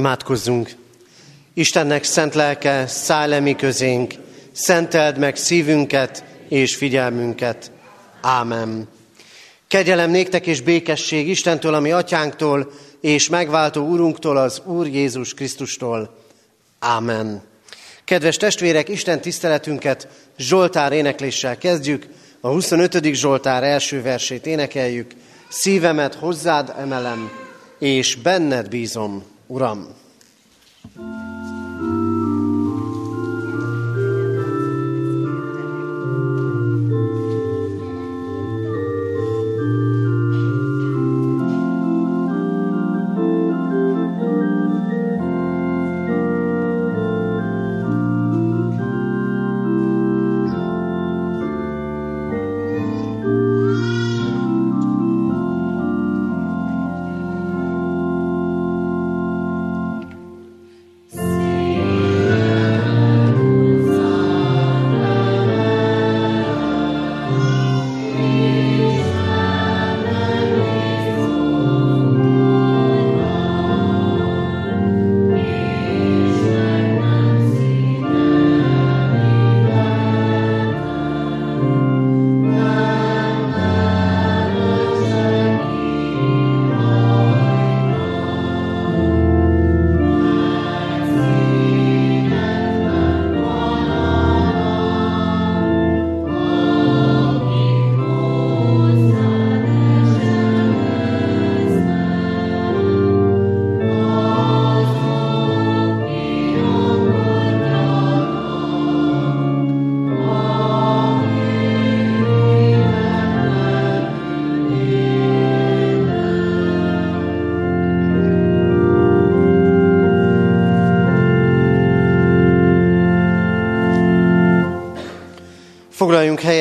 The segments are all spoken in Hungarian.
Imádkozzunk! Istennek szent lelke, szállj le mi közénk, szenteld meg szívünket és figyelmünket. Ámen. Kegyelem néktek és békesség Istentől, ami atyánktól, és megváltó úrunktól, az Úr Jézus Krisztustól. Ámen. Kedves testvérek, Isten tiszteletünket Zsoltár énekléssel kezdjük. A 25. Zsoltár első versét énekeljük. Szívemet hozzád emelem, és benned bízom, uğram.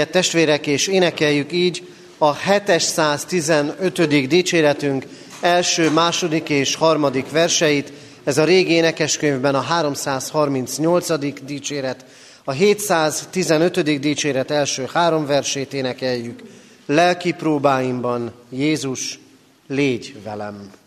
Helyet testvérek, és énekeljük így a 715. dicséretünk első, második és harmadik verseit. Ez a régi énekeskönyvben a 338. dicséret, a 715. dicséret első három versét énekeljük. Lelki próbáimban Jézus, légy velem!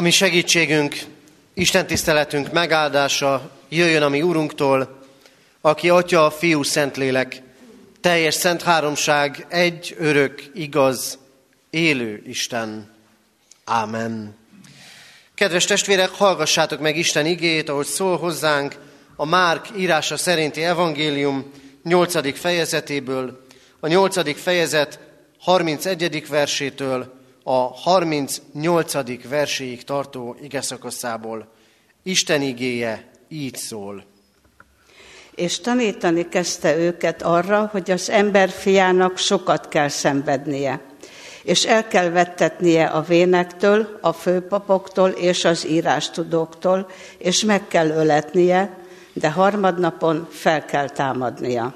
Ami segítségünk, Isten tiszteletünk megáldása jöjjön a mi Úrunktól, aki Atya, a Fiú, Szentlélek, teljes szent háromság, egy örök, igaz, élő Isten. Ámen. Kedves testvérek, hallgassátok meg Isten igét, ahogy szól hozzánk a Márk írása szerinti evangélium 8. fejezetéből, a 8. fejezet 31. versétől a 38. verséig tartó igeszakaszából. Isten igéje így szól. És tanítani kezdte őket arra, hogy az ember fiának sokat kell szenvednie, és el kell vettetnie a vénektől, a főpapoktól és az írástudóktól, és meg kell öletnie, de harmadnapon fel kell támadnia.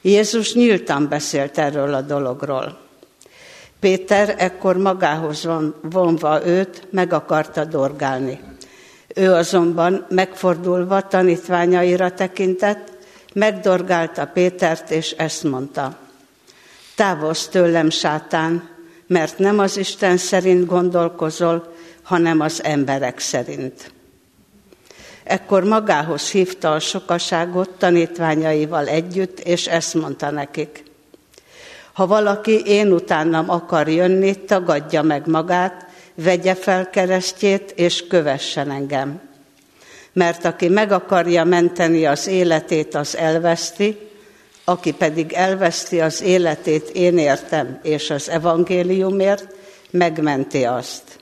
Jézus nyíltan beszélt erről a dologról. Péter ekkor magához vonva őt, meg akarta dorgálni. Ő azonban megfordulva tanítványaira tekintett, megdorgálta Pétert, és ezt mondta. Távozz tőlem, sátán, mert nem az Isten szerint gondolkozol, hanem az emberek szerint. Ekkor magához hívta a sokaságot tanítványaival együtt, és ezt mondta nekik. Ha valaki én utánam akar jönni, tagadja meg magát, vegye fel keresztjét, és kövessen engem. Mert aki meg akarja menteni az életét, az elveszti, aki pedig elveszti az életét én értem, és az evangéliumért, megmenti azt.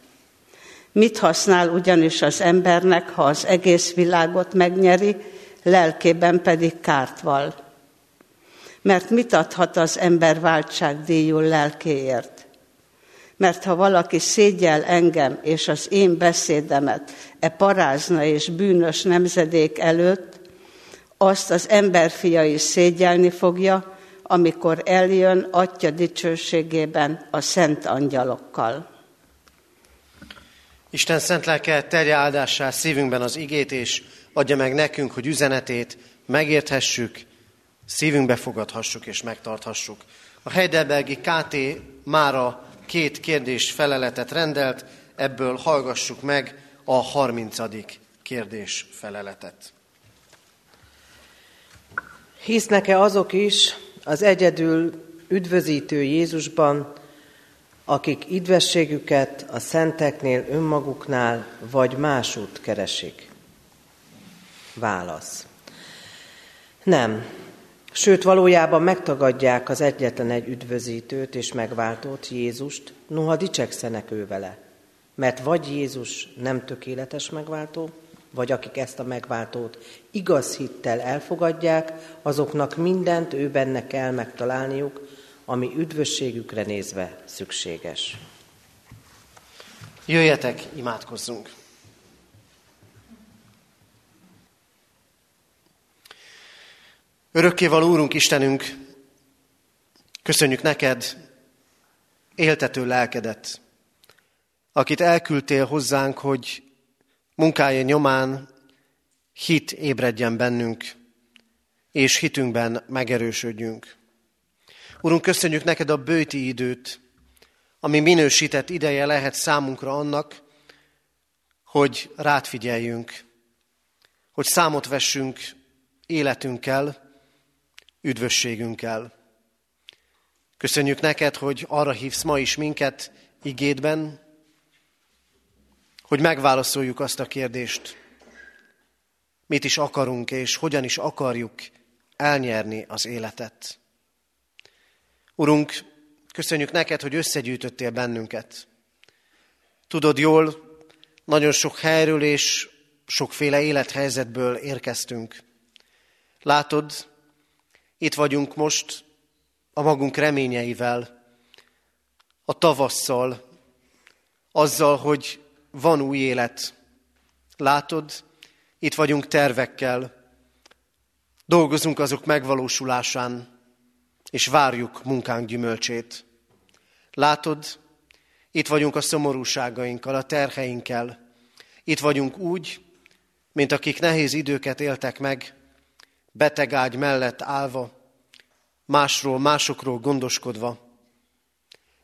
Mit használ ugyanis az embernek, ha az egész világot megnyeri, lelkében pedig kárt val? Mert mit adhat az ember váltságdíjul lelkéért? Mert ha valaki szégyel engem és az én beszédemet e parázna és bűnös nemzedék előtt, azt az fia is szégyelni fogja, amikor eljön Atya dicsőségében a szent angyalokkal. Isten szent lelke terje áldássá szívünkben az igét, és adja meg nekünk, hogy üzenetét megérthessük, szívünkbe fogadhassuk és megtarthassuk. A Heidelbergi KT mára két kérdés feleletet rendelt, ebből hallgassuk meg a harmincadik kérdés feleletet. Hisznek-e azok is az egyedül üdvözítő Jézusban, akik idvességüket a szenteknél önmaguknál vagy másút keresik? Válasz. Nem. Sőt, valójában megtagadják az egyetlen egy üdvözítőt és megváltót, Jézust, noha dicsekszenek ő vele. Mert vagy Jézus nem tökéletes megváltó, vagy akik ezt a megváltót igaz hittel elfogadják, azoknak mindent ő benne kell megtalálniuk, ami üdvösségükre nézve szükséges. Jöjjetek, imádkozzunk! Örökkévaló Úrunk Istenünk, köszönjük neked éltető lelkedet, akit elküldtél hozzánk, hogy munkája nyomán hit ébredjen bennünk, és hitünkben megerősödjünk. Urunk, köszönjük neked a bőti időt, ami minősített ideje lehet számunkra annak, hogy rád figyeljünk, hogy számot vessünk életünkkel, üdvösségünkkel. Köszönjük neked, hogy arra hívsz ma is minket igédben, hogy megválaszoljuk azt a kérdést, mit is akarunk és hogyan is akarjuk elnyerni az életet. Urunk, köszönjük neked, hogy összegyűjtöttél bennünket. Tudod jól, nagyon sok helyről és sokféle élethelyzetből érkeztünk. Látod, itt vagyunk most a magunk reményeivel, a tavasszal, azzal, hogy van új élet. Látod, itt vagyunk tervekkel, dolgozunk azok megvalósulásán, és várjuk munkánk gyümölcsét. Látod, itt vagyunk a szomorúságainkkal, a terheinkkel. Itt vagyunk úgy, mint akik nehéz időket éltek meg, beteg ágy mellett állva, másról, másokról gondoskodva.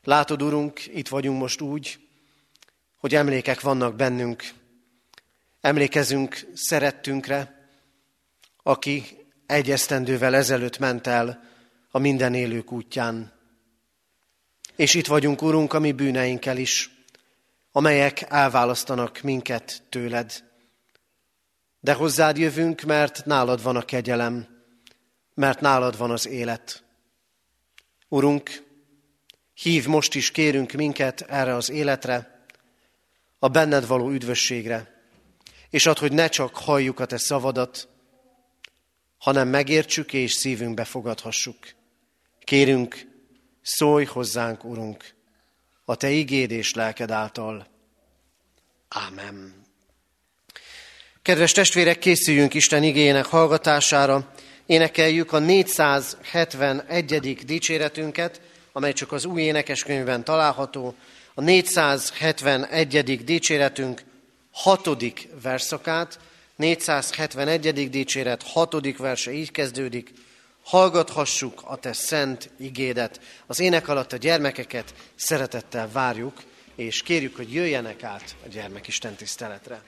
Látod, Urunk, itt vagyunk most úgy, hogy emlékek vannak bennünk. Emlékezünk szerettünkre, aki egy esztendővel ezelőtt ment el a minden élők útján. És itt vagyunk, Urunk, a mi bűneinkkel is, amelyek elválasztanak minket tőled. De hozzád jövünk, mert nálad van a kegyelem, mert nálad van az élet. Urunk, hív most is kérünk minket erre az életre, a benned való üdvösségre, és ad, hogy ne csak halljuk a te szavadat, hanem megértsük és szívünkbe fogadhassuk. Kérünk, szólj hozzánk, Urunk, a Te igéd és lelked által. Ámen. Kedves testvérek, készüljünk Isten igének hallgatására. Énekeljük a 471. dicséretünket, amely csak az új énekeskönyvben található. A 471. dicséretünk hatodik verszakát, 471. dicséret hatodik verse így kezdődik. Hallgathassuk a te szent igédet. Az ének alatt a gyermekeket szeretettel várjuk, és kérjük, hogy jöjjenek át a gyermekisten tiszteletre.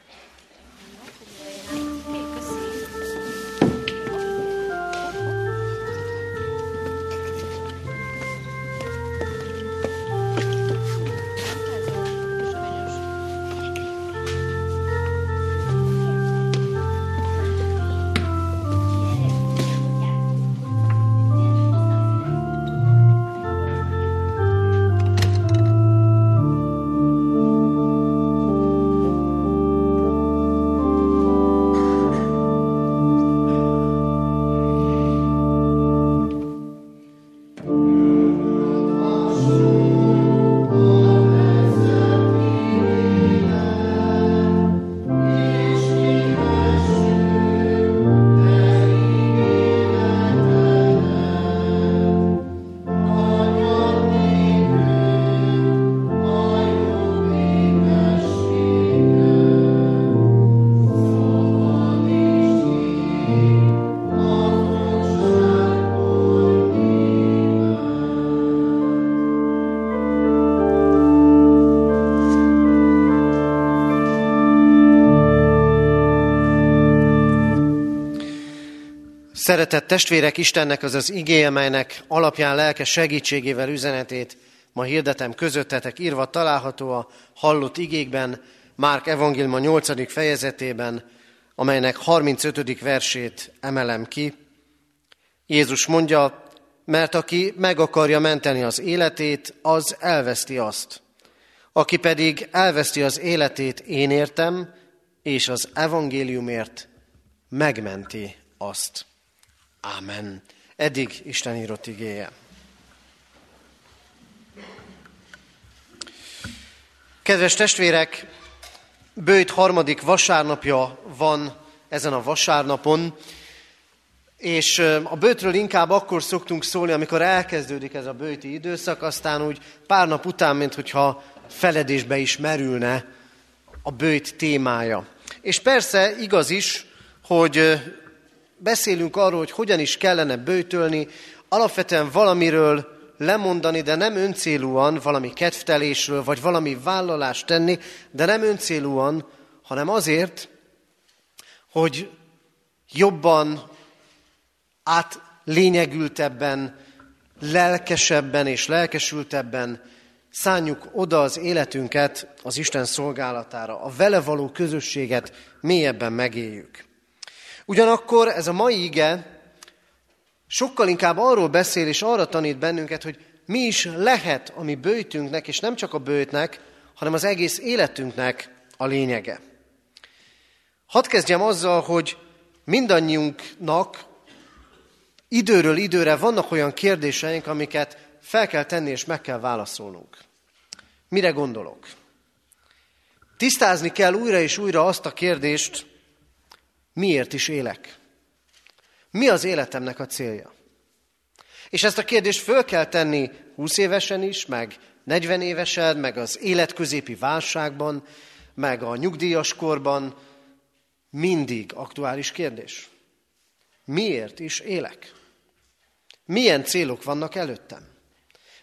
Szeretett testvérek, Istennek az az igéje, melynek alapján lelke segítségével üzenetét ma hirdetem közöttetek, írva található a hallott igékben, Márk evangéliuma 8. fejezetében, amelynek 35. versét emelem ki. Jézus mondja, mert aki meg akarja menteni az életét, az elveszti azt. Aki pedig elveszti az életét, én értem, és az evangéliumért megmenti azt. Ámen. Eddig Isten írott igéje. Kedves testvérek, bőjt harmadik vasárnapja van ezen a vasárnapon, és a bőtről inkább akkor szoktunk szólni, amikor elkezdődik ez a bőti időszak, aztán úgy pár nap után, mint hogyha feledésbe is merülne a bőjt témája. És persze igaz is, hogy beszélünk arról, hogy hogyan is kellene bőtölni, alapvetően valamiről lemondani, de nem öncélúan valami kedvtelésről, vagy valami vállalást tenni, de nem öncélúan, hanem azért, hogy jobban, átlényegültebben, lelkesebben és lelkesültebben szánjuk oda az életünket az Isten szolgálatára, a vele való közösséget mélyebben megéljük. Ugyanakkor ez a mai ige sokkal inkább arról beszél és arra tanít bennünket, hogy mi is lehet a mi bőjtünknek, és nem csak a bőjtnek, hanem az egész életünknek a lényege. Hadd kezdjem azzal, hogy mindannyiunknak időről időre vannak olyan kérdéseink, amiket fel kell tenni és meg kell válaszolnunk. Mire gondolok? Tisztázni kell újra és újra azt a kérdést, Miért is élek? Mi az életemnek a célja? És ezt a kérdést föl kell tenni 20 évesen is, meg 40 évesen, meg az életközépi válságban, meg a nyugdíjas korban, mindig aktuális kérdés. Miért is élek? Milyen célok vannak előttem?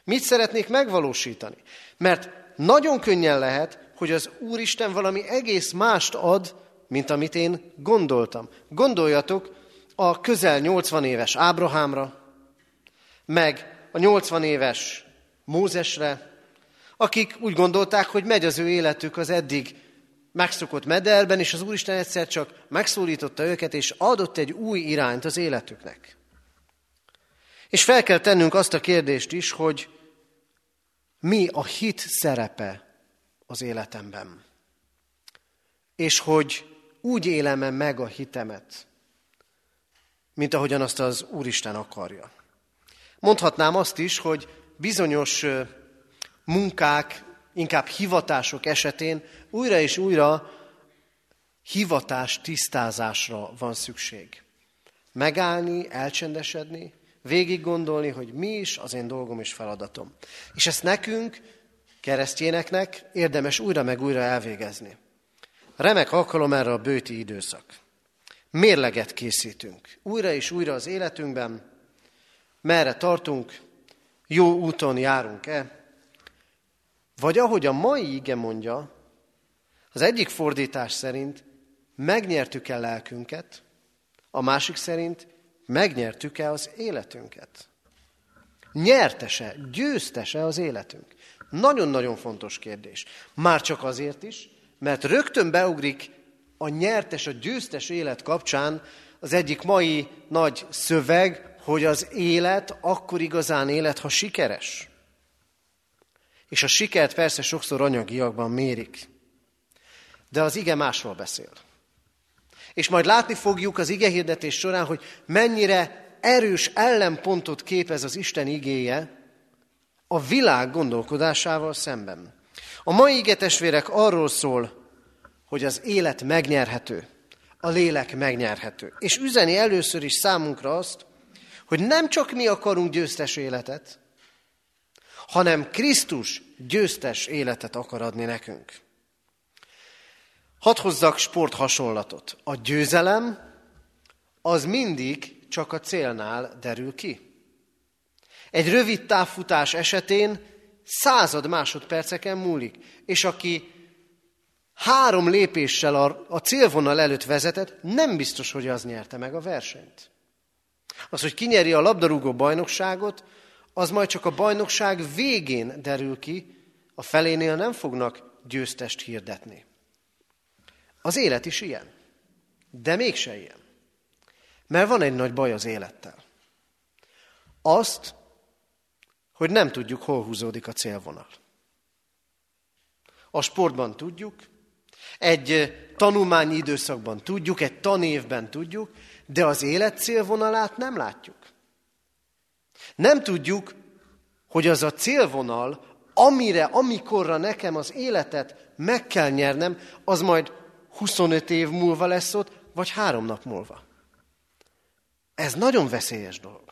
Mit szeretnék megvalósítani? Mert nagyon könnyen lehet, hogy az Úristen valami egész mást ad, mint amit én gondoltam. Gondoljatok a közel 80 éves Ábrahámra, meg a 80 éves Mózesre, akik úgy gondolták, hogy megy az ő életük az eddig megszokott mederben, és az Úristen egyszer csak megszólította őket, és adott egy új irányt az életüknek. És fel kell tennünk azt a kérdést is, hogy mi a hit szerepe az életemben. És hogy úgy élem meg a hitemet, mint ahogyan azt az Úristen akarja. Mondhatnám azt is, hogy bizonyos munkák, inkább hivatások esetén újra és újra hivatás tisztázásra van szükség. Megállni, elcsendesedni, végig gondolni, hogy mi is az én dolgom és feladatom. És ezt nekünk, keresztjéneknek érdemes újra meg újra elvégezni. Remek alkalom erre a bőti időszak. Mérleget készítünk. Újra és újra az életünkben, merre tartunk, jó úton járunk-e, vagy ahogy a mai ige mondja, az egyik fordítás szerint megnyertük-e lelkünket, a másik szerint megnyertük-e az életünket. Nyertese, győztese az életünk. Nagyon-nagyon fontos kérdés. Már csak azért is, mert rögtön beugrik a nyertes, a győztes élet kapcsán az egyik mai nagy szöveg, hogy az élet akkor igazán élet, ha sikeres. És a sikert persze sokszor anyagiakban mérik. De az ige másról beszél. És majd látni fogjuk az ige hirdetés során, hogy mennyire erős ellenpontot képez az Isten igéje a világ gondolkodásával szemben. A mai ige testvérek arról szól, hogy az élet megnyerhető, a lélek megnyerhető. És üzeni először is számunkra azt, hogy nem csak mi akarunk győztes életet, hanem Krisztus győztes életet akar adni nekünk. Hadd hozzak sport hasonlatot. A győzelem az mindig csak a célnál derül ki. Egy rövid távfutás esetén század másodperceken múlik, és aki három lépéssel a, a célvonal előtt vezetett, nem biztos, hogy az nyerte meg a versenyt. Az, hogy kinyeri a labdarúgó bajnokságot, az majd csak a bajnokság végén derül ki, a felénél nem fognak győztest hirdetni. Az élet is ilyen, de mégse ilyen. Mert van egy nagy baj az élettel. Azt, hogy nem tudjuk, hol húzódik a célvonal. A sportban tudjuk, egy tanulmányi időszakban tudjuk, egy tanévben tudjuk, de az élet célvonalát nem látjuk. Nem tudjuk, hogy az a célvonal, amire, amikorra nekem az életet meg kell nyernem, az majd 25 év múlva lesz ott, vagy három nap múlva. Ez nagyon veszélyes dolog.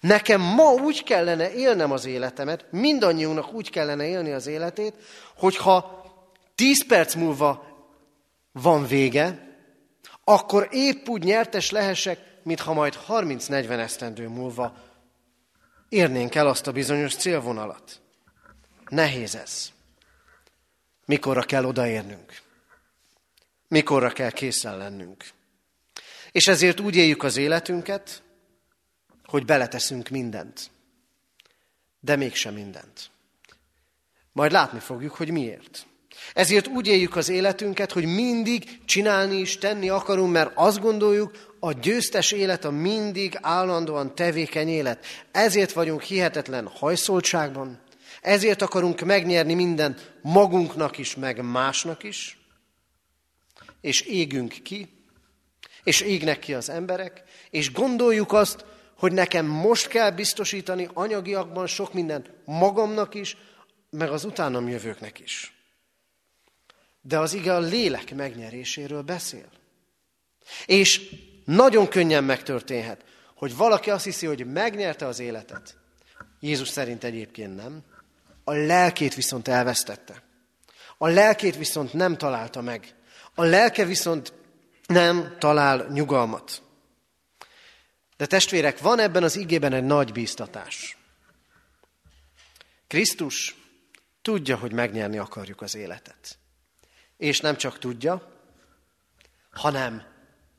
Nekem ma úgy kellene élnem az életemet, mindannyiunknak úgy kellene élni az életét, hogyha 10 perc múlva van vége, akkor épp úgy nyertes lehessek, mintha majd 30-40 esztendő múlva érnénk el azt a bizonyos célvonalat. Nehéz ez. Mikorra kell odaérnünk? Mikorra kell készen lennünk? És ezért úgy éljük az életünket, hogy beleteszünk mindent. De mégsem mindent. Majd látni fogjuk, hogy miért. Ezért úgy éljük az életünket, hogy mindig csinálni is, tenni akarunk, mert azt gondoljuk, a győztes élet a mindig állandóan tevékeny élet. Ezért vagyunk hihetetlen hajszoltságban, ezért akarunk megnyerni mindent magunknak is, meg másnak is, és égünk ki, és égnek ki az emberek, és gondoljuk azt, hogy nekem most kell biztosítani anyagiakban sok mindent magamnak is, meg az utánam jövőknek is. De az ige a lélek megnyeréséről beszél. És nagyon könnyen megtörténhet, hogy valaki azt hiszi, hogy megnyerte az életet. Jézus szerint egyébként nem. A lelkét viszont elvesztette. A lelkét viszont nem találta meg. A lelke viszont nem talál nyugalmat. De testvérek, van ebben az igében egy nagy bíztatás. Krisztus tudja, hogy megnyerni akarjuk az életet. És nem csak tudja, hanem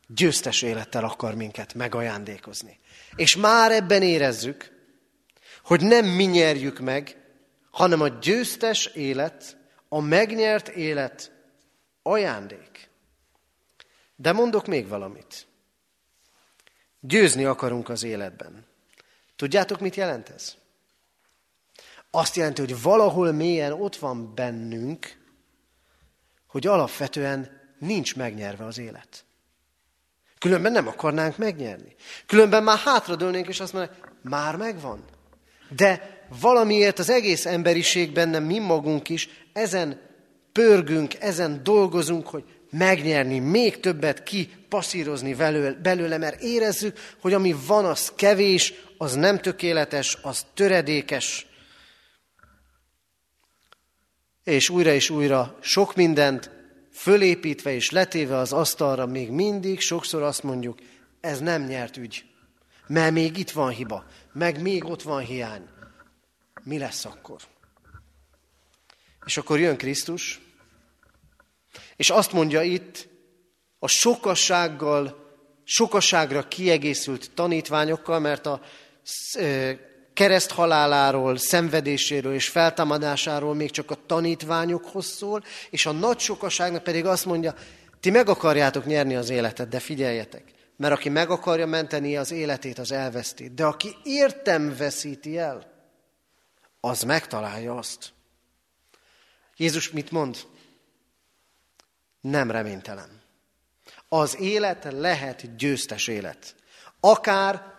győztes élettel akar minket megajándékozni. És már ebben érezzük, hogy nem mi nyerjük meg, hanem a győztes élet, a megnyert élet ajándék. De mondok még valamit. Győzni akarunk az életben. Tudjátok, mit jelent ez? Azt jelenti, hogy valahol mélyen ott van bennünk, hogy alapvetően nincs megnyerve az élet. Különben nem akarnánk megnyerni. Különben már hátradőlnénk, és azt mondjuk, már megvan. De valamiért az egész emberiség nem mi magunk is ezen pörgünk, ezen dolgozunk, hogy megnyerni, még többet kipasszírozni belőle, mert érezzük, hogy ami van, az kevés, az nem tökéletes, az töredékes. És újra és újra sok mindent fölépítve és letéve az asztalra még mindig sokszor azt mondjuk, ez nem nyert ügy, mert még itt van hiba, meg még ott van hiány. Mi lesz akkor? És akkor jön Krisztus, és azt mondja itt, a sokassággal, sokaságra kiegészült tanítványokkal, mert a kereszt haláláról, szenvedéséről és feltámadásáról még csak a tanítványokhoz szól, és a nagy sokaságnak pedig azt mondja, ti meg akarjátok nyerni az életet, de figyeljetek, mert aki meg akarja menteni az életét, az elveszti. De aki értem veszíti el, az megtalálja azt. Jézus mit mond? Nem reménytelen. Az élet lehet győztes élet. Akár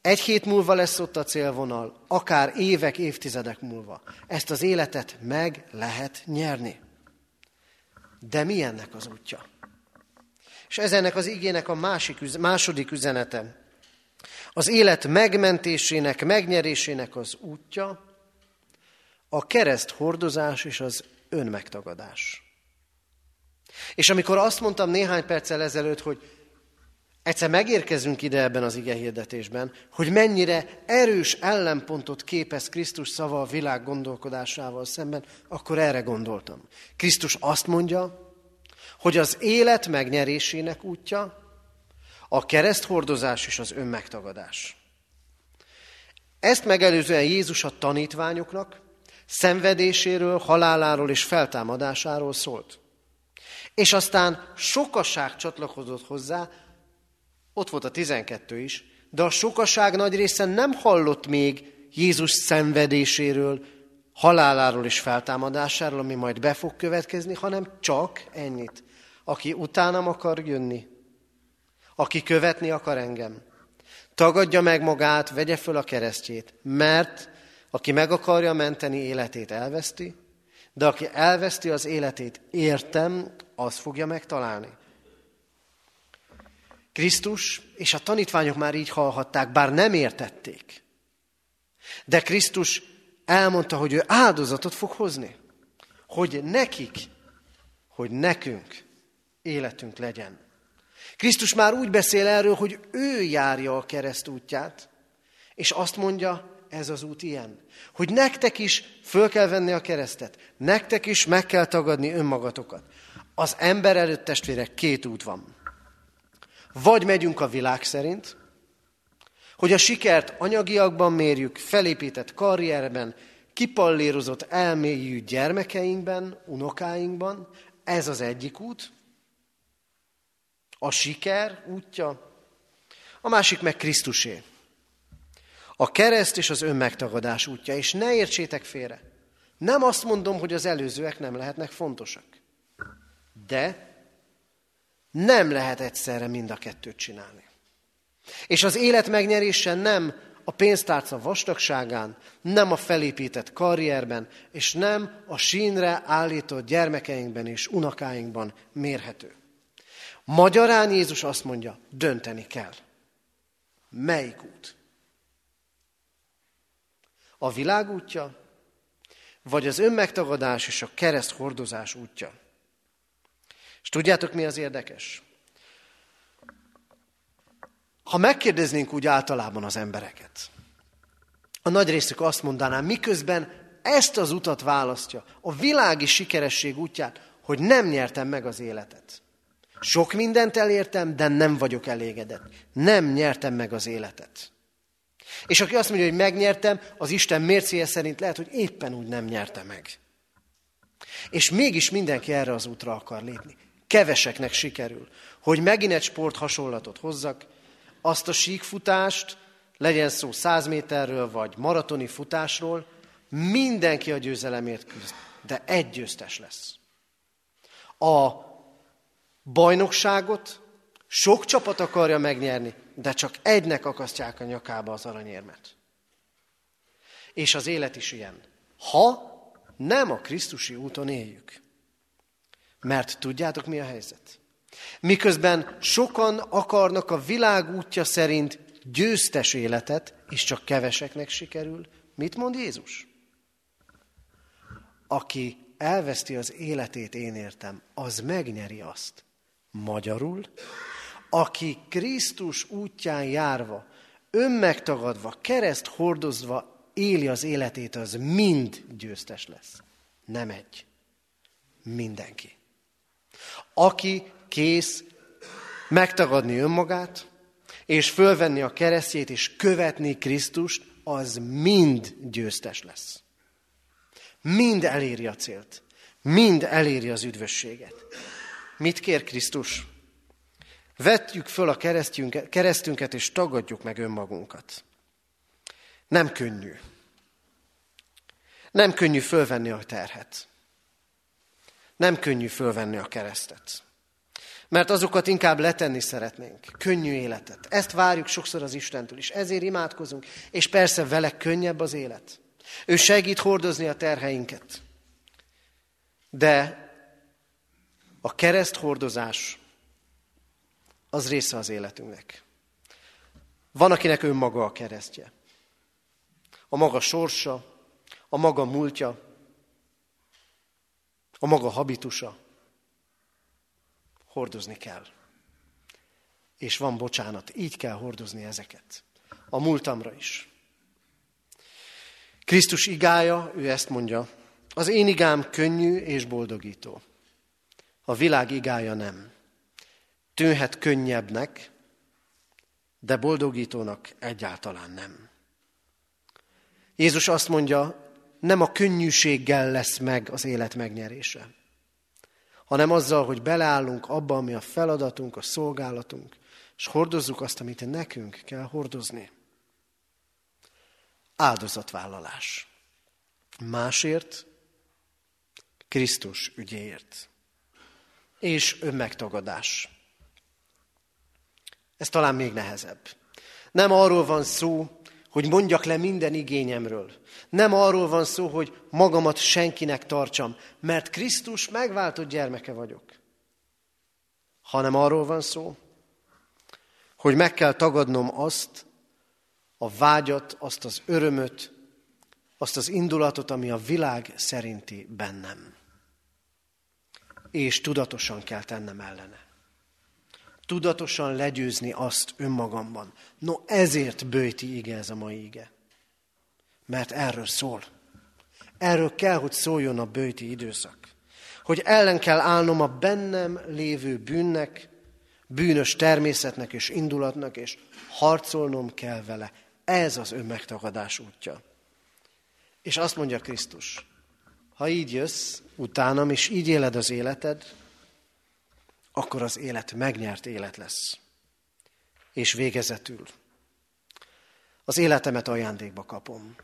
egy hét múlva lesz ott a célvonal, akár évek, évtizedek múlva. Ezt az életet meg lehet nyerni. De mi ennek az útja? És ez ennek az igének a másik, második üzenete. Az élet megmentésének, megnyerésének az útja a kereszt hordozás és az önmegtagadás. És amikor azt mondtam néhány perccel ezelőtt, hogy egyszer megérkezünk ide ebben az ige hirdetésben, hogy mennyire erős ellenpontot képez Krisztus szava a világ gondolkodásával szemben, akkor erre gondoltam. Krisztus azt mondja, hogy az élet megnyerésének útja a kereszthordozás és az önmegtagadás. Ezt megelőzően Jézus a tanítványoknak szenvedéséről, haláláról és feltámadásáról szólt. És aztán sokaság csatlakozott hozzá, ott volt a tizenkettő is, de a sokaság nagy része nem hallott még Jézus szenvedéséről, haláláról és feltámadásáról, ami majd be fog következni, hanem csak ennyit. Aki utánam akar jönni, aki követni akar engem, tagadja meg magát, vegye föl a keresztjét, mert aki meg akarja menteni életét, elveszti, de aki elveszti az életét, értem, az fogja megtalálni. Krisztus és a tanítványok már így hallhatták, bár nem értették. De Krisztus elmondta, hogy ő áldozatot fog hozni. Hogy nekik, hogy nekünk életünk legyen. Krisztus már úgy beszél erről, hogy ő járja a kereszt útját, és azt mondja, ez az út ilyen. Hogy nektek is föl kell venni a keresztet, nektek is meg kell tagadni önmagatokat. Az ember előtt testvérek két út van. Vagy megyünk a világ szerint, hogy a sikert anyagiakban mérjük, felépített karrierben, kipallérozott elmélyű gyermekeinkben, unokáinkban, ez az egyik út, a siker útja, a másik meg Krisztusé. A kereszt és az önmegtagadás útja, és ne értsétek félre. Nem azt mondom, hogy az előzőek nem lehetnek fontosak. De nem lehet egyszerre mind a kettőt csinálni. És az élet megnyerése nem a pénztárca vastagságán, nem a felépített karrierben, és nem a sínre állított gyermekeinkben és unokáinkban mérhető. Magyarán Jézus azt mondja, dönteni kell. Melyik út? A világ útja, vagy az önmegtagadás és a kereszt hordozás útja? Tudjátok, mi az érdekes? Ha megkérdeznénk úgy általában az embereket, a nagy részük azt mondaná, miközben ezt az utat választja, a világi sikeresség útját, hogy nem nyertem meg az életet. Sok mindent elértem, de nem vagyok elégedett. Nem nyertem meg az életet. És aki azt mondja, hogy megnyertem, az Isten mércéje szerint lehet, hogy éppen úgy nem nyerte meg. És mégis mindenki erre az útra akar lépni. Keveseknek sikerül. Hogy megint egy sport hasonlatot hozzak, azt a síkfutást, legyen szó 100 méterről vagy maratoni futásról, mindenki a győzelemért küzd, de egy győztes lesz. A bajnokságot sok csapat akarja megnyerni, de csak egynek akasztják a nyakába az aranyérmet. És az élet is ilyen. Ha nem a Krisztusi úton éljük. Mert tudjátok, mi a helyzet? Miközben sokan akarnak a világ útja szerint győztes életet, és csak keveseknek sikerül, mit mond Jézus? Aki elveszti az életét, én értem, az megnyeri azt. Magyarul, aki Krisztus útján járva, önmegtagadva, kereszt hordozva éli az életét, az mind győztes lesz. Nem egy. Mindenki. Aki kész megtagadni önmagát, és fölvenni a keresztjét, és követni Krisztust, az mind győztes lesz. Mind eléri a célt. Mind eléri az üdvösséget. Mit kér Krisztus? Vetjük föl a keresztünket, és tagadjuk meg önmagunkat. Nem könnyű. Nem könnyű fölvenni a terhet. Nem könnyű fölvenni a keresztet. Mert azokat inkább letenni szeretnénk. Könnyű életet. Ezt várjuk sokszor az Istentől is. Ezért imádkozunk. És persze vele könnyebb az élet. Ő segít hordozni a terheinket. De a kereszt hordozás az része az életünknek. Van, akinek önmaga a keresztje. A maga sorsa, a maga múltja, a maga habitusa. Hordozni kell. És van bocsánat, így kell hordozni ezeket. A múltamra is. Krisztus igája, ő ezt mondja, az én igám könnyű és boldogító. A világ igája nem. Tűnhet könnyebbnek, de boldogítónak egyáltalán nem. Jézus azt mondja, nem a könnyűséggel lesz meg az élet megnyerése, hanem azzal, hogy beleállunk abba, ami a feladatunk, a szolgálatunk, és hordozzuk azt, amit nekünk kell hordozni. Áldozatvállalás. Másért, Krisztus ügyéért. És önmegtagadás. Ez talán még nehezebb. Nem arról van szó, hogy mondjak le minden igényemről. Nem arról van szó, hogy magamat senkinek tartsam, mert Krisztus megváltott gyermeke vagyok. Hanem arról van szó, hogy meg kell tagadnom azt, a vágyat, azt az örömöt, azt az indulatot, ami a világ szerinti bennem. És tudatosan kell tennem ellene tudatosan legyőzni azt önmagamban. No, ezért bőti ige ez a mai ige. Mert erről szól. Erről kell, hogy szóljon a bőti időszak. Hogy ellen kell állnom a bennem lévő bűnnek, bűnös természetnek és indulatnak, és harcolnom kell vele. Ez az önmegtagadás útja. És azt mondja Krisztus, ha így jössz utánam, és így éled az életed, akkor az élet megnyert élet lesz. És végezetül az életemet ajándékba kapom.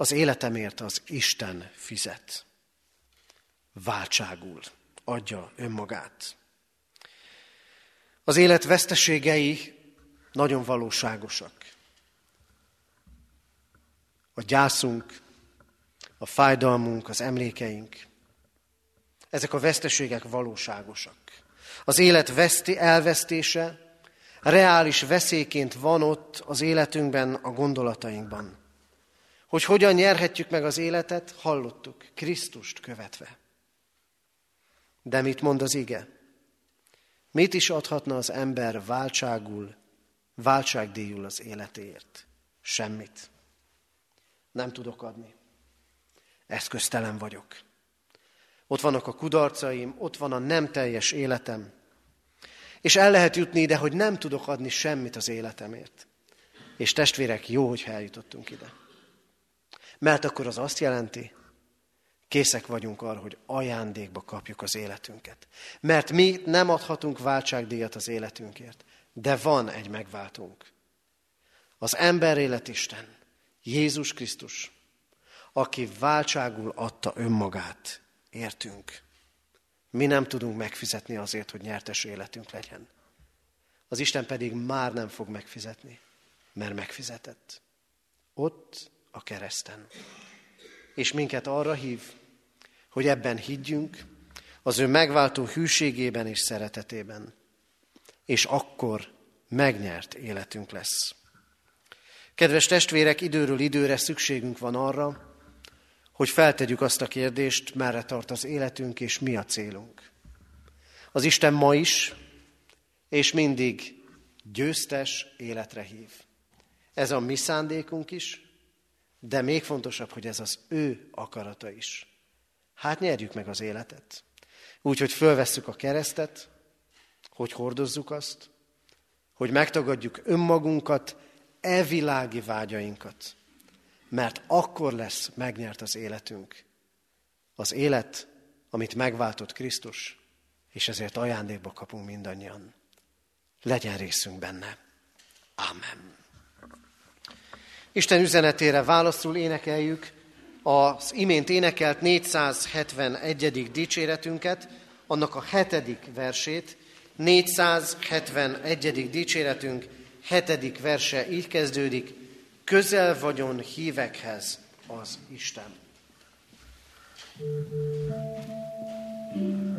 Az életemért az Isten fizet. Váltságul adja önmagát. Az élet veszteségei nagyon valóságosak. A gyászunk, a fájdalmunk, az emlékeink, ezek a veszteségek valóságosak. Az élet veszti, elvesztése reális veszélyként van ott az életünkben, a gondolatainkban. Hogy hogyan nyerhetjük meg az életet, hallottuk, Krisztust követve. De mit mond az ige? Mit is adhatna az ember váltságul, váltságdíjul az életéért? Semmit. Nem tudok adni. Eszköztelen vagyok. Ott vannak a kudarcaim, ott van a nem teljes életem. És el lehet jutni ide, hogy nem tudok adni semmit az életemért. És testvérek, jó, hogy eljutottunk ide. Mert akkor az azt jelenti, készek vagyunk arra, hogy ajándékba kapjuk az életünket. Mert mi nem adhatunk váltságdíjat az életünkért, de van egy megváltunk. Az ember élet Isten, Jézus Krisztus, aki váltságul adta önmagát, értünk. Mi nem tudunk megfizetni azért, hogy nyertes életünk legyen. Az Isten pedig már nem fog megfizetni, mert megfizetett. Ott a kereszten. És minket arra hív, hogy ebben higgyünk, az ő megváltó hűségében és szeretetében. És akkor megnyert életünk lesz. Kedves testvérek, időről időre szükségünk van arra, hogy feltegyük azt a kérdést, merre tart az életünk, és mi a célunk. Az Isten ma is, és mindig győztes életre hív. Ez a mi szándékunk is, de még fontosabb, hogy ez az ő akarata is. Hát nyerjük meg az életet. Úgy, hogy fölvesszük a keresztet, hogy hordozzuk azt, hogy megtagadjuk önmagunkat, evilági vágyainkat, mert akkor lesz megnyert az életünk. Az élet, amit megváltott Krisztus, és ezért ajándékba kapunk mindannyian. Legyen részünk benne. Amen. Isten üzenetére válaszul énekeljük az imént énekelt 471. dicséretünket, annak a hetedik versét, 471. dicséretünk hetedik verse így kezdődik, közel vagyon hívekhez az Isten. thank you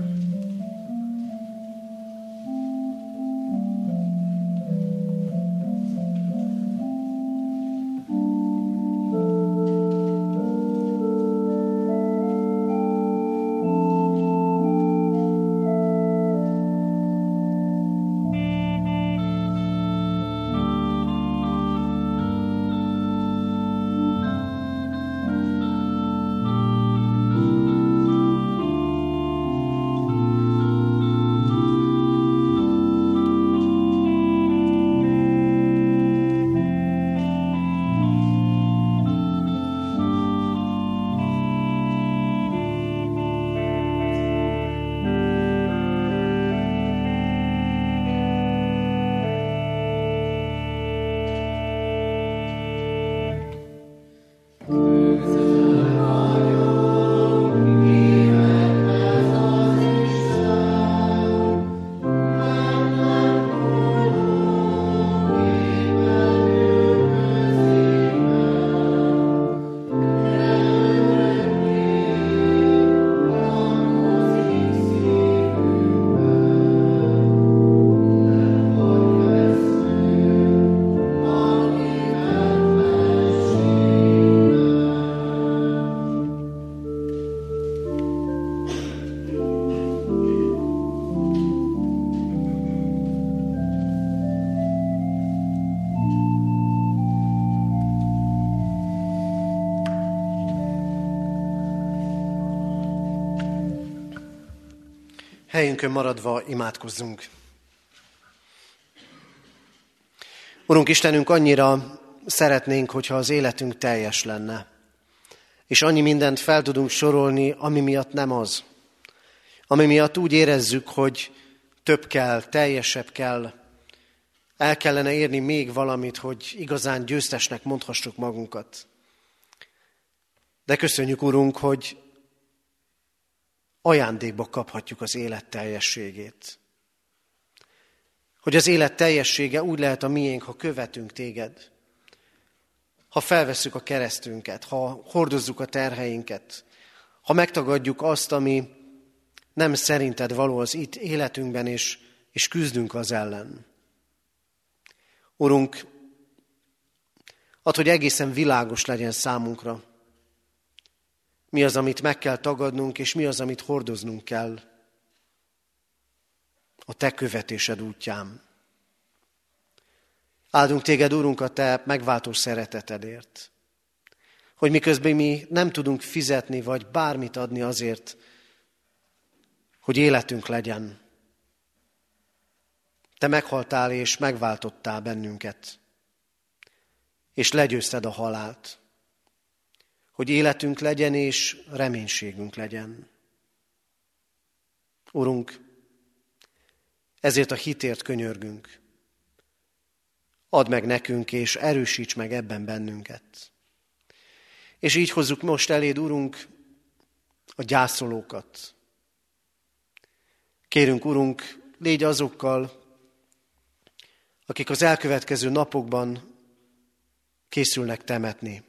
Helyünkön maradva imádkozzunk. Urunk Istenünk, annyira szeretnénk, hogyha az életünk teljes lenne, és annyi mindent fel tudunk sorolni, ami miatt nem az. Ami miatt úgy érezzük, hogy több kell, teljesebb kell, el kellene érni még valamit, hogy igazán győztesnek mondhassuk magunkat. De köszönjük, Urunk, hogy ajándékba kaphatjuk az élet teljességét. Hogy az élet teljessége úgy lehet a miénk, ha követünk téged, ha felvesszük a keresztünket, ha hordozzuk a terheinket, ha megtagadjuk azt, ami nem szerinted való az itt életünkben, és, és küzdünk az ellen. Urunk, ad, hogy egészen világos legyen számunkra, mi az, amit meg kell tagadnunk, és mi az, amit hordoznunk kell a te követésed útján. Áldunk téged, Úrunk, a te megváltó szeretetedért, hogy miközben mi nem tudunk fizetni, vagy bármit adni azért, hogy életünk legyen. Te meghaltál és megváltottál bennünket, és legyőzted a halált, hogy életünk legyen és reménységünk legyen. Urunk, ezért a hitért könyörgünk. Add meg nekünk, és erősíts meg ebben bennünket. És így hozzuk most eléd, Urunk, a gyászolókat. Kérünk, Urunk, légy azokkal, akik az elkövetkező napokban készülnek temetni.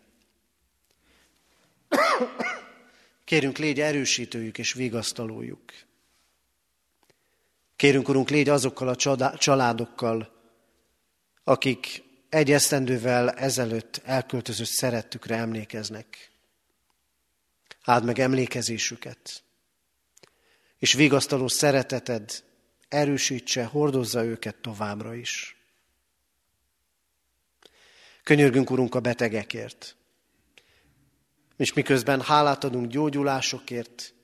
Kérünk, légy erősítőjük és vigasztalójuk. Kérünk, Urunk, légy azokkal a családokkal, akik egy esztendővel ezelőtt elköltözött szerettükre emlékeznek. Áld meg emlékezésüket, és vigasztaló szereteted erősítse, hordozza őket továbbra is. Könyörgünk, Urunk, a betegekért, és miközben hálát adunk gyógyulásokért,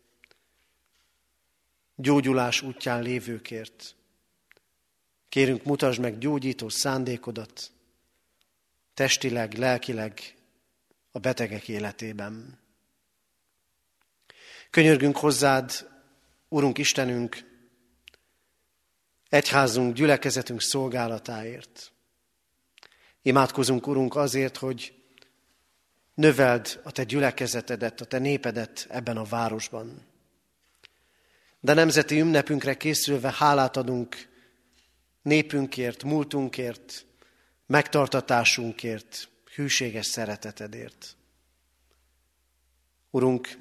gyógyulás útján lévőkért. Kérünk, mutasd meg gyógyító szándékodat, testileg, lelkileg a betegek életében. Könyörgünk hozzád, Urunk Istenünk, egyházunk, gyülekezetünk szolgálatáért. Imádkozunk, Urunk, azért, hogy növeld a Te gyülekezetedet, a Te népedet ebben a városban. De nemzeti ünnepünkre készülve hálát adunk népünkért, múltunkért, megtartatásunkért, hűséges szeretetedért. Urunk,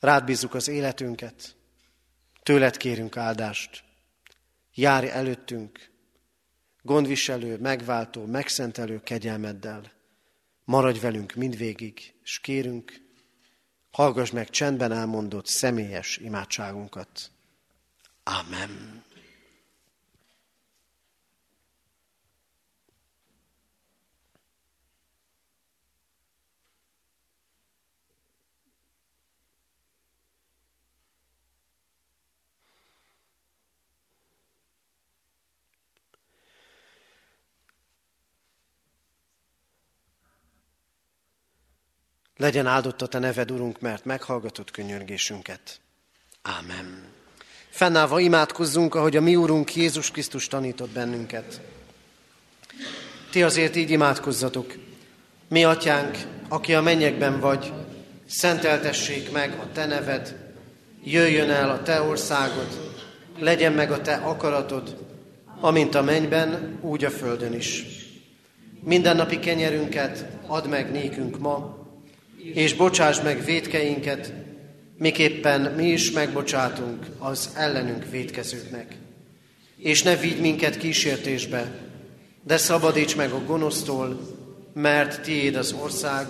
rád bízzuk az életünket, tőled kérünk áldást. Járj előttünk, gondviselő, megváltó, megszentelő kegyelmeddel. Maradj velünk mindvégig, és kérünk, hallgass meg csendben elmondott személyes imádságunkat. Amen. Legyen áldott a Te neved, Urunk, mert meghallgatott könyörgésünket. Ámen. Fennállva imádkozzunk, ahogy a mi Úrunk Jézus Krisztus tanított bennünket. Ti azért így imádkozzatok. Mi, Atyánk, aki a mennyekben vagy, szenteltessék meg a Te neved, jöjjön el a Te országod, legyen meg a Te akaratod, amint a mennyben, úgy a földön is. Mindennapi kenyerünket add meg nékünk ma, és bocsáss meg védkeinket, miképpen mi is megbocsátunk az ellenünk védkezőknek. És ne vigy minket kísértésbe, de szabadíts meg a gonosztól, mert tiéd az ország,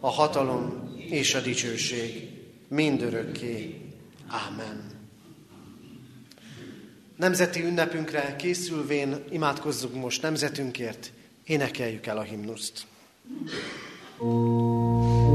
a hatalom és a dicsőség mindörökké. Ámen. Nemzeti ünnepünkre készülvén imádkozzunk most nemzetünkért, énekeljük el a himnuszt. thank you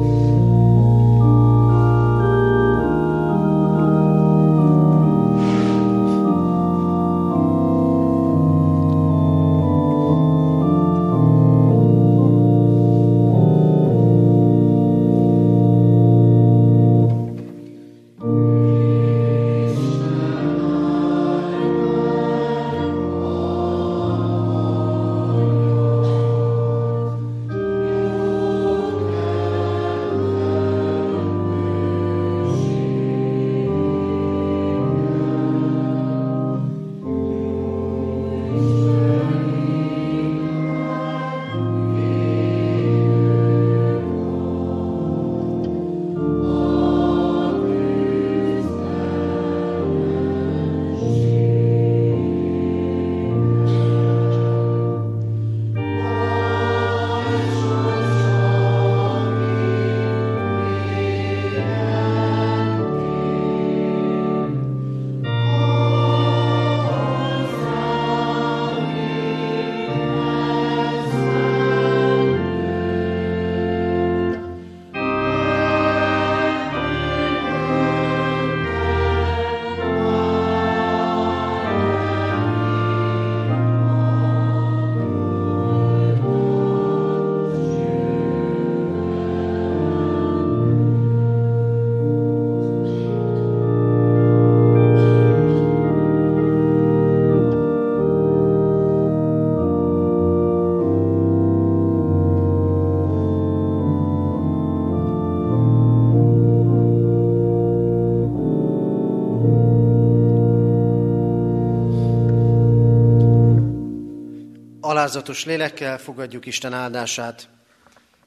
Alázatos lélekkel fogadjuk Isten áldását.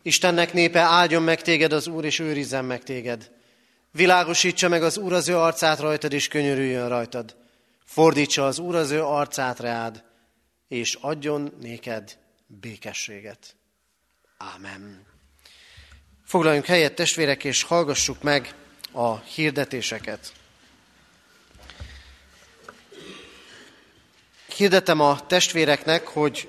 Istennek népe áldjon meg téged az Úr, és őrizzen meg téged. Világosítsa meg az Úr az ő arcát rajtad, és könyörüljön rajtad. Fordítsa az Úr az ő arcát reád, és adjon néked békességet. Ámen. Foglaljunk helyet, testvérek, és hallgassuk meg a hirdetéseket. Hirdetem a testvéreknek, hogy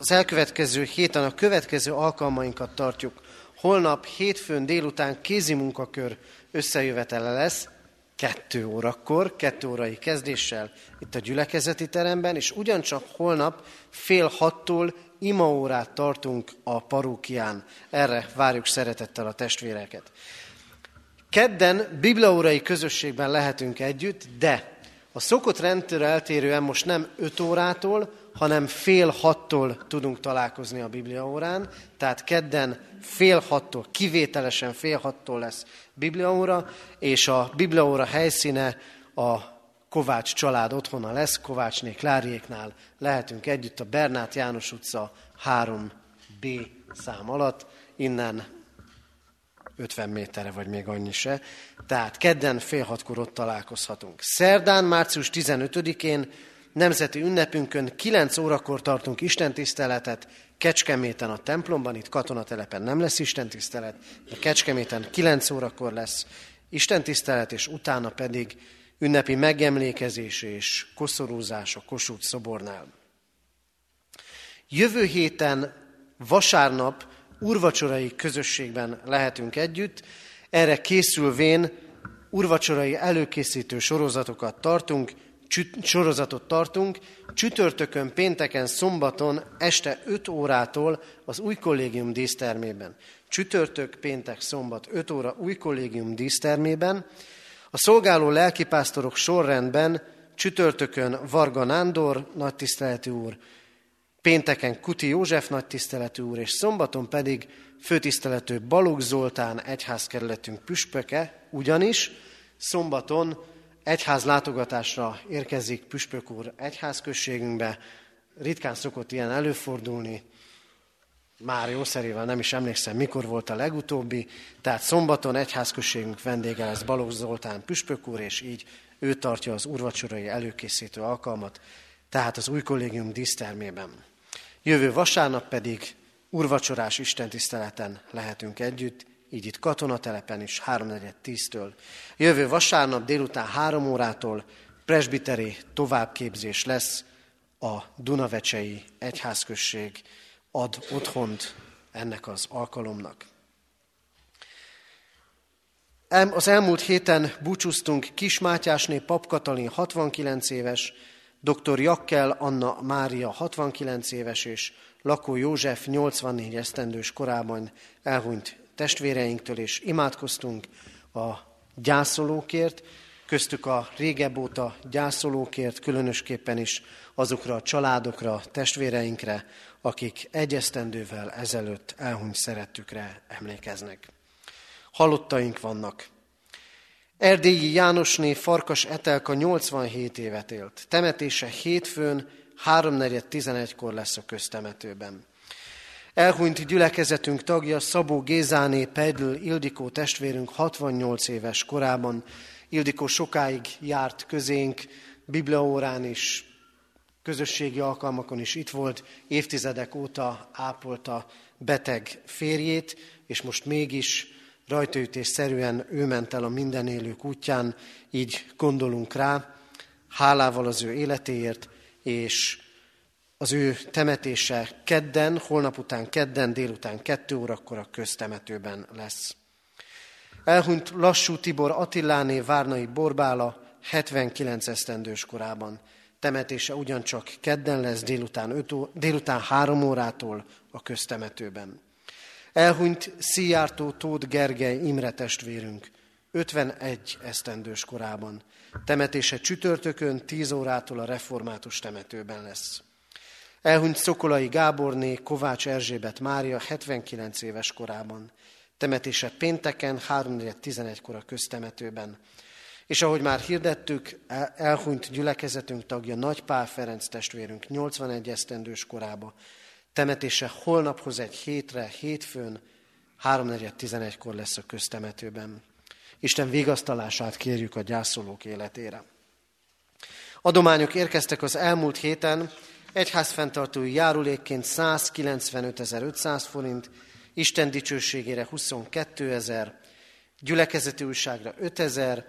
az elkövetkező héten a következő alkalmainkat tartjuk. Holnap hétfőn délután kézi munkakör összejövetele lesz, kettő órakor, kettő órai kezdéssel itt a gyülekezeti teremben, és ugyancsak holnap fél hattól imaórát tartunk a parókián. Erre várjuk szeretettel a testvéreket. Kedden bibliaórai közösségben lehetünk együtt, de a szokott rendtől eltérően most nem 5 órától, hanem fél hattól tudunk találkozni a Bibliaórán, tehát kedden fél hattól, kivételesen fél hattól lesz Bibliaóra, és a Bibliaóra helyszíne a Kovács család otthona lesz, Kovácsné Kláriéknál lehetünk együtt a Bernát János utca 3B szám alatt, innen 50 méterre, vagy még annyi se. Tehát kedden fél hatkor ott találkozhatunk. Szerdán, március 15-én nemzeti ünnepünkön 9 órakor tartunk istentiszteletet, Kecskeméten a templomban, itt katonatelepen nem lesz istentisztelet, de Kecskeméten 9 órakor lesz istentisztelet, és utána pedig ünnepi megemlékezés és koszorúzás a Kossuth szobornál. Jövő héten vasárnap urvacsorai közösségben lehetünk együtt. Erre készülvén urvacsorai előkészítő sorozatokat tartunk, sorozatot tartunk, csütörtökön, pénteken, szombaton este 5 órától az új kollégium dísztermében. Csütörtök, péntek, szombat 5 óra új kollégium dísztermében. A szolgáló lelkipásztorok sorrendben csütörtökön Varga Nándor, nagy tiszteletű úr, Pénteken Kuti József nagy tiszteletű úr, és szombaton pedig főtiszteletű Balogh Zoltán egyházkerületünk püspöke, ugyanis szombaton egyház látogatásra érkezik püspök úr egyházközségünkbe. Ritkán szokott ilyen előfordulni, már jószerével nem is emlékszem, mikor volt a legutóbbi, tehát szombaton egyházközségünk vendége lesz Balogh Zoltán püspök úr, és így ő tartja az urvacsorai előkészítő alkalmat, tehát az új kollégium dísztermében. Jövő vasárnap pedig urvacsorás istentiszteleten lehetünk együtt, így itt katonatelepen is 3.4.10-től. Jövő vasárnap délután 3 órától presbiteri továbbképzés lesz a Dunavecsei Egyházközség ad otthont ennek az alkalomnak. Az elmúlt héten búcsúztunk Kis Mátyásné Pap Katalin 69 éves, dr. Jakkel Anna Mária 69 éves és Lakó József 84 esztendős korában elhunyt testvéreinktől, és imádkoztunk a gyászolókért, köztük a régebb óta gyászolókért, különösképpen is azokra a családokra, testvéreinkre, akik egy esztendővel ezelőtt elhunyt szerettükre emlékeznek. Halottaink vannak, Erdélyi Jánosné Farkas Etelka 87 évet élt. Temetése hétfőn 3.4.11-kor lesz a köztemetőben. Elhunyt gyülekezetünk tagja Szabó Gézáné Pedl Ildikó testvérünk 68 éves korában. Ildikó sokáig járt közénk, bibliaórán is, közösségi alkalmakon is itt volt, évtizedek óta ápolta beteg férjét, és most mégis rajtaütésszerűen ő ment el a mindenélők útján, így gondolunk rá, hálával az ő életéért, és az ő temetése kedden, holnap után kedden, délután kettő órakor a köztemetőben lesz. Elhunyt lassú Tibor Attiláné Várnai Borbála 79 esztendős korában. Temetése ugyancsak kedden lesz délután, 5 ó, délután 3 órától a köztemetőben. Elhunyt Szijjártó Tóth Gergely Imre testvérünk, 51 esztendős korában. Temetése csütörtökön 10 órától a református temetőben lesz. Elhunyt Szokolai Gáborné Kovács Erzsébet Mária 79 éves korában. Temetése pénteken 3.11-kor a köztemetőben. És ahogy már hirdettük, elhunyt gyülekezetünk tagja Nagy Pál Ferenc testvérünk 81 esztendős korába. Temetése holnaphoz egy hétre, hétfőn, 3.4.11-kor lesz a köztemetőben. Isten vigasztalását kérjük a gyászolók életére. Adományok érkeztek az elmúlt héten, egyházfenntartói járulékként 195.500 forint, Isten dicsőségére 22 ezer, gyülekezeti újságra 5 ezer,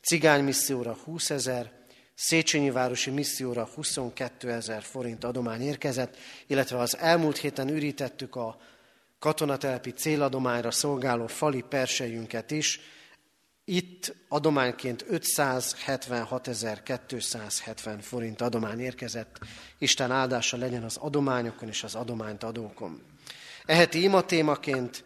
cigány misszióra 20 ezer, Széchenyi városi misszióra 22 ezer forint adomány érkezett, illetve az elmúlt héten ürítettük a katonatelpi céladományra szolgáló fali persejünket is. Itt adományként 576.270 forint adomány érkezett. Isten áldása legyen az adományokon és az adományt adókon. Eheti ima témaként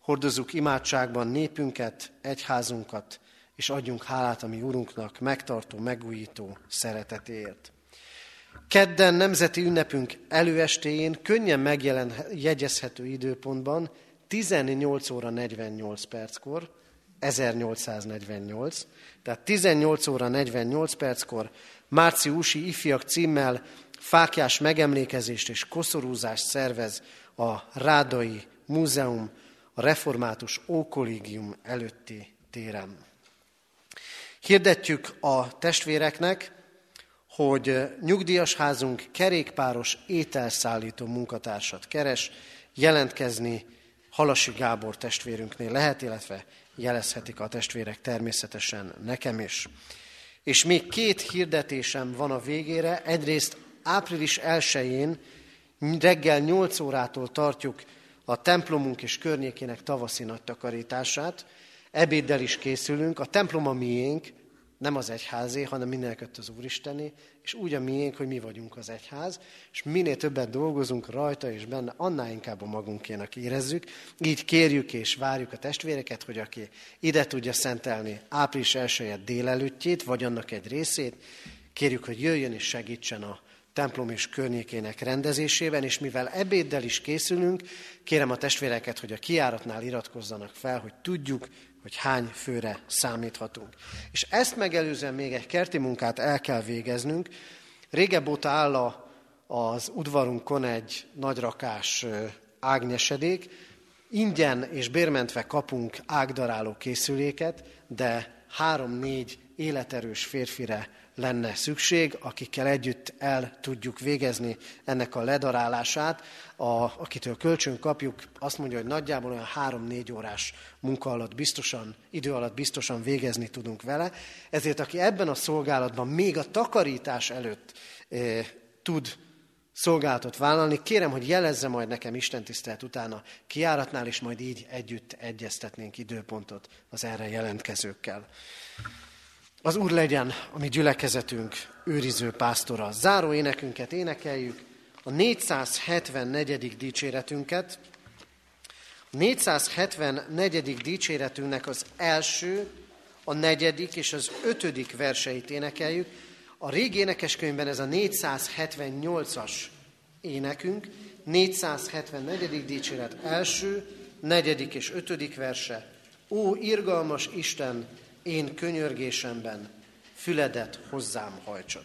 hordozzuk imádságban népünket, egyházunkat, és adjunk hálát a mi Urunknak megtartó, megújító szeretetért. Kedden nemzeti ünnepünk előestéjén könnyen megjelen jegyezhető időpontban 18 óra 48 perckor, 1848, tehát 18 óra 48 perckor márciusi ifjak címmel fákjás megemlékezést és koszorúzást szervez a Rádai Múzeum a Református Ókollégium előtti téren. Hirdetjük a testvéreknek, hogy nyugdíjas házunk kerékpáros ételszállító munkatársat keres, jelentkezni Halasi Gábor testvérünknél lehet, illetve jelezhetik a testvérek természetesen nekem is. És még két hirdetésem van a végére. Egyrészt április 1-én reggel 8 órától tartjuk a templomunk és környékének tavaszi nagy takarítását. Ebéddel is készülünk. A templom a miénk, nem az egyházé, hanem mindeneket az Úristené, és úgy a miénk, hogy mi vagyunk az egyház, és minél többet dolgozunk rajta és benne, annál inkább a magunkének érezzük. Így kérjük és várjuk a testvéreket, hogy aki ide tudja szentelni április 1 délelőttjét, vagy annak egy részét, kérjük, hogy jöjjön és segítsen a templom és környékének rendezésében, és mivel ebéddel is készülünk, kérem a testvéreket, hogy a kiáratnál iratkozzanak fel, hogy tudjuk, hogy hány főre számíthatunk. És ezt megelőzően még egy kerti munkát el kell végeznünk. Régebb óta áll a, az udvarunkon egy nagy rakás ágnyesedék, ingyen és bérmentve kapunk ágdaráló készüléket, de három-négy életerős férfire lenne szükség, akikkel együtt el tudjuk végezni ennek a ledarálását. A, akitől kölcsön kapjuk, azt mondja, hogy nagyjából olyan három-négy órás munka alatt biztosan, idő alatt biztosan végezni tudunk vele. Ezért aki ebben a szolgálatban még a takarítás előtt e, tud szolgálatot vállalni, kérem, hogy jelezze majd nekem Isten tisztelt utána kiáratnál, és majd így együtt egyeztetnénk időpontot az erre jelentkezőkkel. Az Úr legyen a mi gyülekezetünk őriző pásztora. Záró énekünket énekeljük, a 474. dicséretünket. A 474. dicséretünknek az első, a negyedik és az ötödik verseit énekeljük. A régi énekeskönyvben ez a 478-as énekünk, 474. dicséret első, negyedik és ötödik verse. Ó, irgalmas Isten, én könyörgésemben füledet hozzám hajtsad.